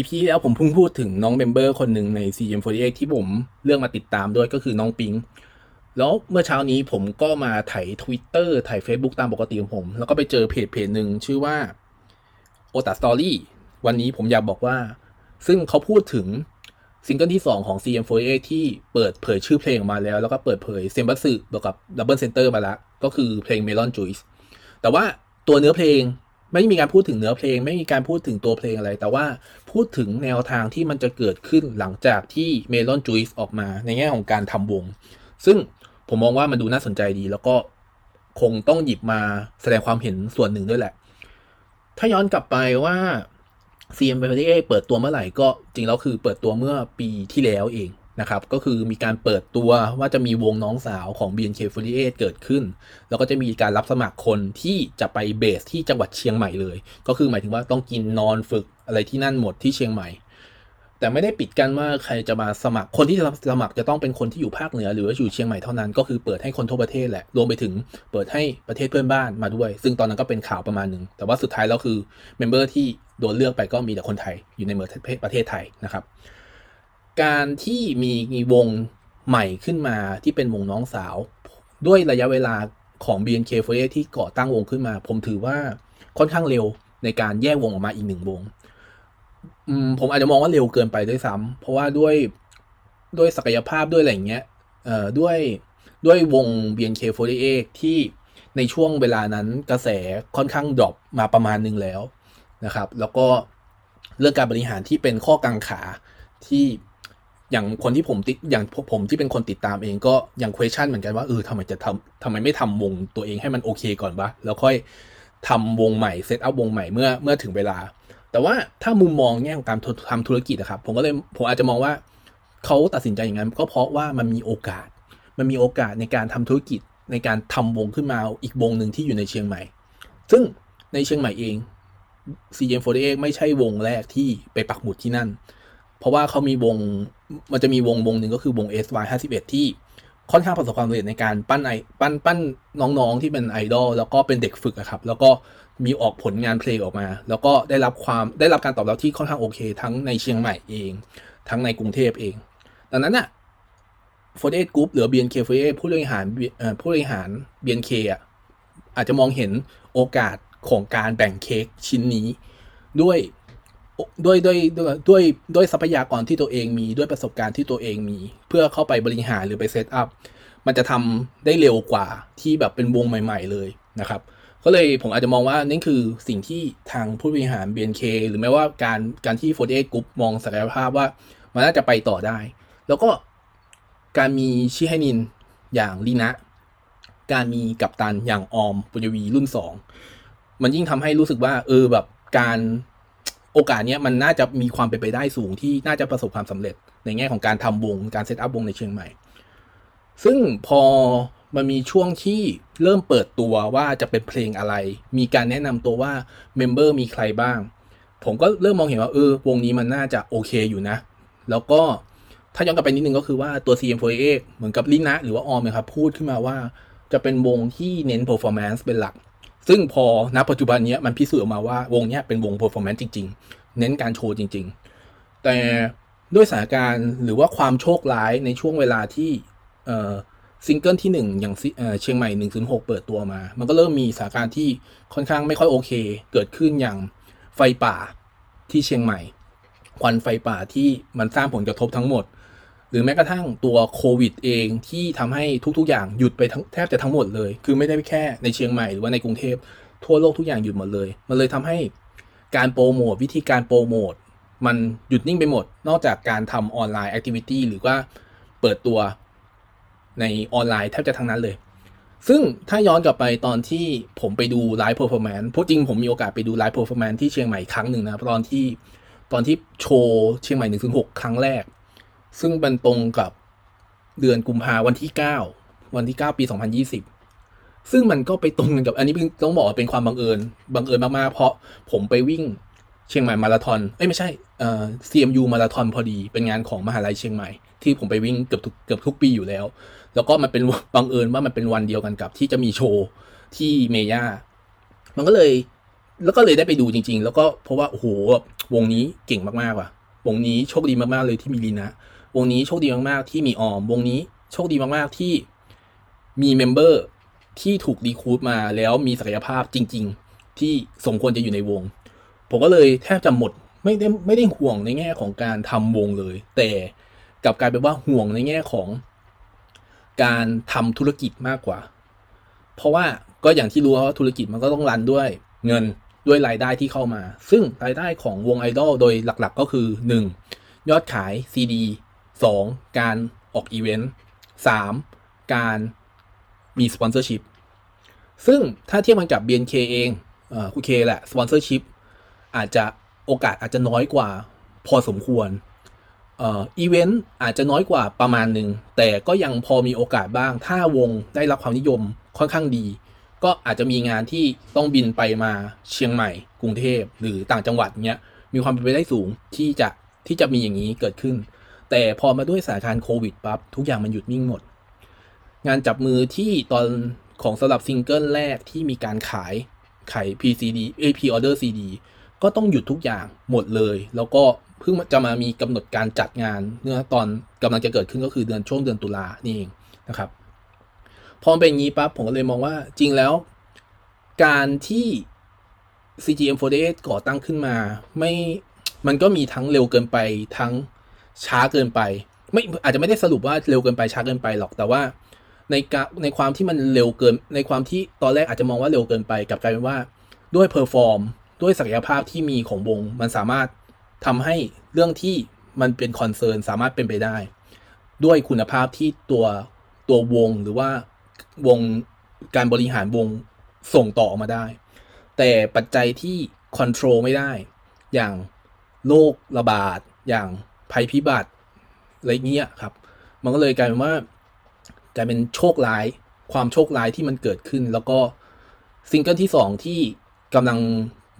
EP แล้วผมเพิ่งพูดถึงน้องเมมเบอร์คนหนึ่งใน CM48 ที่ผมเลือกมาติดตามด้วยก็คือน้องปิง แล้วเมื่อเช้านี้ผมก็มาไถ Twitter ไถ Facebook ตามปกติของผม แล้วก็ไปเจอเพจเพจหนึ่งชื่อว่า OTA Story วันนี้ผมอยากบอกว่า ซึ่งเขาพูดถึงซิงเกิลที่ 2 ของ CM48 ที่เปิดเผยชื่อเพลงออกมาแล้ว แล้วก็เปิดเผยเซ็มบัตสึบวกกับ Double Center มาแล้วก็คือเพลง Melon Juice แต่ว่าตัวเนื้อเพลง ไม่มีการพูดถึงเนื้อเพลง ไม่มีการพูดถึงตัวเพลงอะไร แต่ว่าพูดถึงแนวทางที่มันจะเกิดขึ้นหลังจากที่ Melon Juice ออกมาในแง่ของการทำวง ซึ่งผมมองว่ามันดูน่าสนใจดี แล้วก็คงต้องหยิบมาแสดงความเห็นส่วนหนึ่งด้วยแหละ ถ้าย้อนกลับไปว่า CM48 เปิดตัวเมื่อไหร่ก็จริงแล้วคือเปิดตัวเมื่อปีที่แล้วเอง นะครับก็คือมีการเปิดตัวว่าจะมีวงน้องสาวของ BNK48 เกิดขึ้น แล้วก็จะมีการรับสมัครคนที่จะไป base ที่จังหวัดเชียงใหม่เลย ก็คือหมายถึงว่าต้องกินนอนฝึกอะไรที่นั่นหมดที่เชียงใหม่ แต่ไม่ได้ปิดกั้นว่าใครจะมาสมัครคนที่จะสมัครจะต้องเป็นคนที่อยู่ภาคเหนือหรือว่าอยู่เชียงใหม่เท่านั้นก็คือเปิดให้คนทั่วประเทศแหละรวมไปถึงเปิดให้ประเทศเพื่อนบ้านมาด้วย ซึ่งตอนนั้นก็เป็นข่าวประมาณหนึ่งแต่ว่าสุดท้ายแล้วคือ member ที่โดนเลือกไปก็มีแต่คนไทยอยู่ในเมืองประเทศไทยนะครับ การที่มีวงใหม่ขึ้นมาที่เป็นวงน้องสาว ด้วยระยะเวลาของ BNK48 ที่ก่อตั้งวงขึ้นมา ผมถือว่าค่อนข้างเร็วในการแยกวงออกมาอีกหนึ่งวงมผมอาจจะมองว่าเร็วเกินไปด้วยซ้ำเพราะว่าด้วยด้วยศักยภาพด้วยอะไรอย่างเงี้ยเอ่อด้วยด้วยวง BNK48 ที่ในช่วงเวลานั้นกระแสค่อนข้างดรอปมาประมาณหนึ่งแล้วนะครับ แล้วก็เรื่องการบริหารที่เป็นข้อกังขาที่ อย่างคนที่ผมติดอย่างผมที่เป็นคนติดตามเองก็ยัง question เหมือนกันว่าเออทำไมจะทำทำไมไม่ทำวงตัวเองให้มันโอเคก่อนวะแล้วค่อยทำวงใหม่เซตอัพวงใหม่เมื่อเมื่อถึงเวลา แต่ว่าถ้ามุมมองแง่ของการทำธุรกิจนะครับ ผมก็เลยผมอาจจะมองว่าเขาตัดสินใจอย่างนั้น ก็เพราะว่ามันมีโอกาส มันมีโอกาสในการทำธุรกิจในการทำวงขึ้นมาอีกวงหนึ่งที่อยู่ในเชียงใหม่ ซึ่งในเชียงใหม่เอง CM48 ไม่ใช่วงแรกที่ไปปักหมุดที่นั่น เพราะว่าเขามีวงมันจะมีวงวงหนึ่งก็คือวง SY51 ที่ค่อนข้างประสบความสำเร็จในการปั้นไอปั้นปั้นน้องๆที่เป็นไอดอลแล้วก็เป็นเด็กฝึกครับ แล้วก็มีออกผลงานเพลงออกมา แล้วก็ได้รับความได้รับการตอบรับที่ค่อนข้างโอเค ทั้งในเชียงใหม่เอง ทั้งในกรุงเทพเอง ดังนั้นอะ48 Group หรือ BNK48 ผู้บริหารผู้บริหาร BNK อะอาจจะมองเห็นโอกาสของการแบ่งเค้กชิ้นนี้ ด้วย ด้วยด้วยด้วยด้วยด้วยทรัพยากรที่ตัวเองมีด้วยประสบการณ์ที่ตัวเองมี เพื่อเข้าไปบริหารหรือไปเซตอัพมันจะทำได้เร็วกว่าที่แบบเป็นวงใหม่ ๆ เลยนะครับก็เลยผมอาจจะมองว่านั่คือสิ่งที่ทางผู้บริหาร BNK หรือแม้ว่าการการที่ 48 Group มองศักยภาพว่ามันน่าจะไปต่อได้ แล้วก็การมีชิไฮนินอย่างรินะ การมีกัปตันอย่างออมปุณยวีร์รุ่นสองมันยิ่งทำให้รู้สึกว่า เออแบบการ โอกาสเนี้ยมันน่าจะมีความเป็นไปได้สูงที่น่าจะประสบความสำเร็จ ในแง่ของการทำวงการ set up วงในเชียงใหม่ ซึ่งพอมันมีช่วงที่เริ่มเปิดตัวว่าจะเป็นเพลงอะไร มีการแนะนำตัวว่า member มีใครบ้าง ผมก็เริ่มมองเห็นว่าเออวงนี้มันน่าจะโอเคอยู่นะ แล้วก็ถ้าย้อนกลับไปนิดนึงก็คือว่าตัว CM48 เหมือนกับลินะหรือว่าออมนะครับพูดขึ้นมาว่าจะเป็นวงที่เน้น performance เป็นหลัก ซึ่งพอณปัจจุบันนี้มันพิสูจน์ออกมาว่าวงนี้เป็นวง performance จริง ๆ เน้นการโชว์จริง ๆ แต่ด้วยสถานการณ์หรือว่าความโชคร้ายในช่วงเวลาที่ซิงเกิลที่ 1 อย่างเชียงใหม่ 106 เปิดตัวมา มันก็เริ่มมีสถานการณ์ที่ค่อนข้างไม่ค่อยโอเค เกิดขึ้นอย่างไฟป่าที่เชียงใหม่ ควันไฟป่าที่มันสร้างผลกระทบทั้งหมด หรือแม้กระทั่งตัวโควิดเองที่ทำให้ทุก ๆ อย่างหยุดไปทั้งแทบจะทั้งหมดเลย คือไม่ได้แค่ในเชียงใหม่หรือว่าในกรุงเทพทั่วโลกทุกอย่างหยุดหมดเลย มันเลยทำให้การโปรโมทวิธีการโปรโมทมันหยุดนิ่งไปหมด นอกจากการทำ online activity หรือว่าเปิดตัวในออนไลน์แทบจะทั้งนั้นเลย ซึ่งถ้าย้อนกลับไปตอนที่ผมไปดู live performance จริงผมมีโอกาสไปดู live performance ที่เชียงใหม่ครั้งหนึ่งนะตอนที่ตอนที่โชว์เชียงใหม่หนึ่งศูนย์หกครั้งแรก ซึ่งเป็นตรงกับเดือนกุมภาวันที่เก้าวันที่เก้าปีสองพันยี่สิบซึ่งมันก็ไปตรงกันกับอันนี้ต้องบอกว่าเป็นความบังเอิญบังเอิญมากๆ เพราะผมไปวิ่งเชียงใหม่มาราธอนเอ้ยไม่ใช่เอ่อ CMU มาราธอนพอดี เป็นงานของมหาลัยเชียงใหม่ ที่ผมไปวิ่งเกือบทุกเกือบทุกปีอยู่แล้ว แล้วก็มันเป็นบังเอิญว่ามันเป็นวันเดียวกันกับ ที่จะมีโชว์ที่เมย่ามันก็เลย แล้วก็เลยได้ไปดูจริง ๆ แล้วก็เพราะว่าโอ้โหวงนี้เก่งมากๆว่ะวงนี้โชคดีมากๆเลยที่มีลีนะ วงนี้โชคดีมากๆที่มีออม วงนี้โชคดีมากๆที่มีเมมเบอร์ที่ถูกรีคูดมาแล้วมีศักยภาพจริง ๆ ที่สมควรจะอยู่ในวง ผมก็เลยแทบจะหมดไม่ได้ไม่ได้ห่วงในแง่ของการทำวงเลย แต่กลับกลายเป็นว่าห่วงในแง่ของการทำธุรกิจมากกว่า เพราะว่าก็อย่างที่รู้ว่าธุรกิจมันก็ต้อง run ด้วยเงินด้วยรายได้ที่เข้ามา ซึ่งรายได้ของวงไอดอลโดยหลักๆ ก็คือ 1. ยอดขาย CD 2. การออกอีเวนต์ 3. การมี sponsorship ซึ่งถ้าเทียบกันกับ BNK เองเอ่อโอเคแหละ sponsorship อาจจะโอกาสอาจจะน้อยกว่าพอสมควรอีเวนต์อาจจะน้อยกว่าประมาณหนึ่ง แต่ก็ยังพอมีโอกาสบ้าง ถ้าวงได้รับความนิยมค่อนข้างดี ก็อาจจะมีงานที่ต้องบินไปมาเชียงใหม่ กรุงเทพหรือต่างจังหวัดเนี้ยมีความเป็นไปได้สูงที่จะที่จะมีอย่างนี้เกิดขึ้น แต่พอมาด้วยสถานการณ์โควิดปั๊บทุกอย่างมันหยุดนิ่งหมด งานจับมือที่ตอนของสำหรับซิงเกิลแรกที่มีการขายขาย PCD เอ P order CD ก็ต้องหยุดทุกอย่างหมดเลย แล้วก็เพิ่งจะมามีกำหนดการจัดงานเมื่อตอนกำลังจะเกิดขึ้นก็คือเดือนช่วงเดือนตุลานี่เองนะครับพอเป็นอย่างนี้ปั๊บผมก็เลยมองว่าจริงแล้ว การที่ CGM48 ก่อตั้งขึ้นมา ไม่มันก็มีทั้งเร็วเกินไปทั้ง ช้าเกินไป ไม่อาจจะไม่ได้สรุปว่าเร็วเกินไปช้าเกินไปหรอกแต่ว่าในกะในความที่มันเร็วเกิน ในความที่ตอนแรกอาจจะมองว่าเร็วเกินไปกลับกลายเป็นว่าด้วย perform ด้วยศักยภาพที่มีของวง มันสามารถทำให้เรื่องที่มันเป็น concern สามารถเป็นไปได้ ด้วยคุณภาพที่ตัวตัววงหรือว่าวงการบริหารวงส่งต่อออกมาได้ แต่ปัจจัยที่control ไม่ได้ อย่างโรคระบาดอย่าง ภัยพิบัติอะไรเงี้ยครับ มันก็เลยกลายเป็นว่ากลายเป็นโชคร้ายความโชคร้ายที่มันเกิดขึ้น แล้วก็ซิงเกิลที่สองที่กำลัง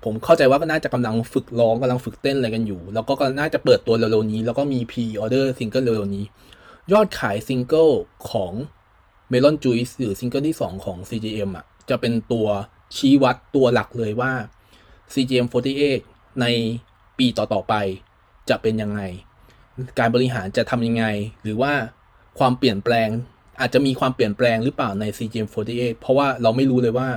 ผมเข้าใจว่าก็น่าจะกำลังฝึกร้องกำลังฝึกเต้นอะไรกันอยู่ แล้วก็น่าจะเปิดตัวเร็วๆนี้ แล้วก็มีพ r ออเดอร์ซิงเกิลเร็วๆนี้ ยอดขายซิงเกิลของ Melon Juice หรือซิงเกิลที่ 2 ของ CGM อะจะเป็นตัวชี้วัดตัวหลักเลยว่า CGM48 ในปีต่อๆไปจะเป็นยังไง การบริหารจะทำยังไง หรือว่าความเปลี่ยนแปลงอาจจะมีความเปลี่ยนแปลงหรือเปล่าใน CGM48 เพราะว่าเราไม่รู้เลยว่า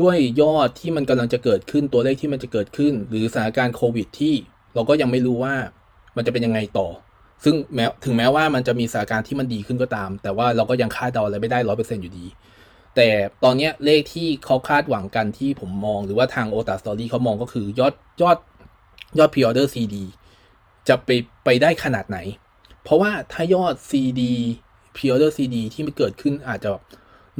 ด้วยยอดที่มันกำลังจะเกิดขึ้นตัวเลขที่มันจะเกิดขึ้น หรือสถานการณ์โควิดที่เราก็ยังไม่รู้ว่ามันจะเป็นยังไงต่อ ซึ่งแม้ถึงแม้ว่ามันจะมีสถานการณ์ที่มันดีขึ้นก็ตาม แต่ว่าเราก็ยังคาดเดาอะไรไม่ได้ร้อยเปอร์เซ็นต์อยู่ดี แต่ตอนนี้เลขที่เขาคาดหวังกันที่ผมมอง หรือว่าทางโอตาสตอรี่เขามองก็คือยอดยอดยอดพ r ออเดอร์ CD จะไปไปได้ขนาดไหน เพราะว่าถ้ายอด CD p r e order CD ที่มันเกิดขึ้นอาจจะ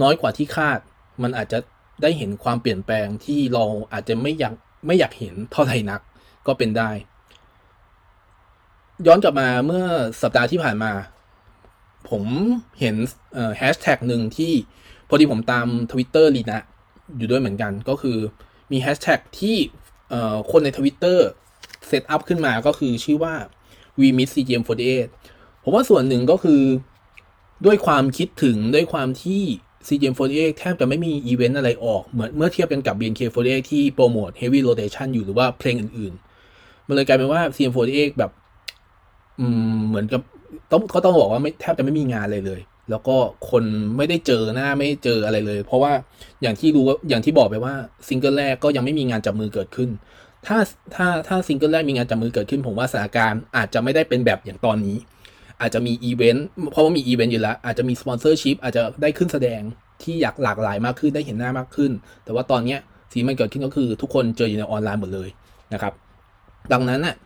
น้อยกว่าที่คาด มันอาจจะได้เห็นความเปลี่ยนแปลงที่เราอาจจะไม่อยากไม่อยากเห็นเท่าไหร่นักก็เป็นได้ ย้อนกลับมาเมื่อสัปดาห์ที่ผ่านมา ผมเห็นแฮชแท็กหนึ่งที่พอดีผมตาม Twitter ลีนะอยู่ด้วยเหมือนกันก็คือมีแฮชแท็กที่คนใน Twitter set up ขึ้นมาก็คือชื่อว่า we miss CGM48 ผมว่าส่วนหนึ่งก็คือด้วยความคิดถึงด้วยความที่ CGM48 แทบจะไม่มีอีเวนต์อะไรออก เหมือนเมื่อเทียบกันกับ BNK48 ที่โปรโมท Heavy Rotation อยู่หรือว่าเพลงอื่นๆ มันเลยกลายเป็นว่า CGM48 แบบอืมเหมือนกับต้องก็ต้องบอกว่าไม่แทบจะไม่มีงานเลยเลย แล้วก็คนไม่ได้เจอหน้าไม่เจออะไรเลย เพราะว่าอย่างที่รู้ว่าอย่างที่บอกไปว่าซิงเกิลแรกก็ยังไม่มีงานจับมือเกิดขึ้น ถ้าถ้าถ้าซิงเกิลแรกมีงานจับมือเกิดขึ้น ผมว่าสถานการณ์อาจจะไม่ได้เป็นแบบอย่างตอนนี้ อาจจะมีอีเวนต์เพราะว่ามีอีเวนต์อยู่แล้ว อาจจะมี sponsorship อาจจะได้ขึ้นแสดงที่อย่างหลากหลายมากขึ้นได้เห็นหน้ามากขึ้น แต่ว่าตอนเนี้ยสิ่งมันเกิดขึ้นก็คือทุกคนเจออยู่ในออนไลน์หมดเลยนะครับ ดังนั้นน่ะ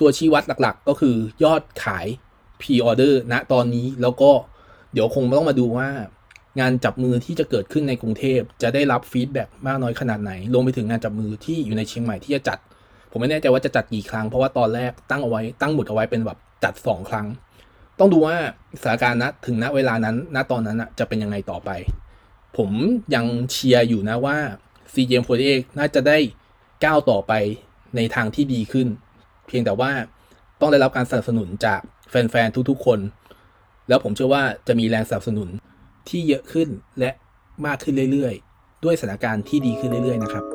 ตัวชี้วัดหลักๆ ก็คือยอดขาย p ีออเดอร์ณตอนนี้แล้วก็เดี๋ยวคงต้องมาดูว่า งานจับมือที่จะเกิดขึ้นในกรุงเทพจะได้รับ feedback มากน้อยขนาดไหน รวมไปถึงงานจับมือที่อยู่ในเชียงใหม่ที่จะจัด ผมไม่แน่ใจว่าจะจัดกี่ครั้งเพราะว่าตอนแรกตั้งเอาไว้ตั้งหมุดเอาไว้เป็นแบบจัดสองครั้ง ต้องดูว่าสถานการณ์ณถึงณเวลานั้นณตอนนั้นจะเป็นยังไงต่อไป ผมยังเชียร์อยู่นะว่า CGM48 น่าจะได้ก้าวต่อไปในทางที่ดีขึ้น เพียงแต่ว่าต้องได้รับการสนับสนุนจากแฟนๆทุกๆคน แล้วผมเชื่อว่าจะมีแรงสนับสนุน ที่เยอะขึ้นและมากขึ้นเรื่อยๆ ด้วยสถานการณ์ที่ดีขึ้นเรื่อยๆนะครับ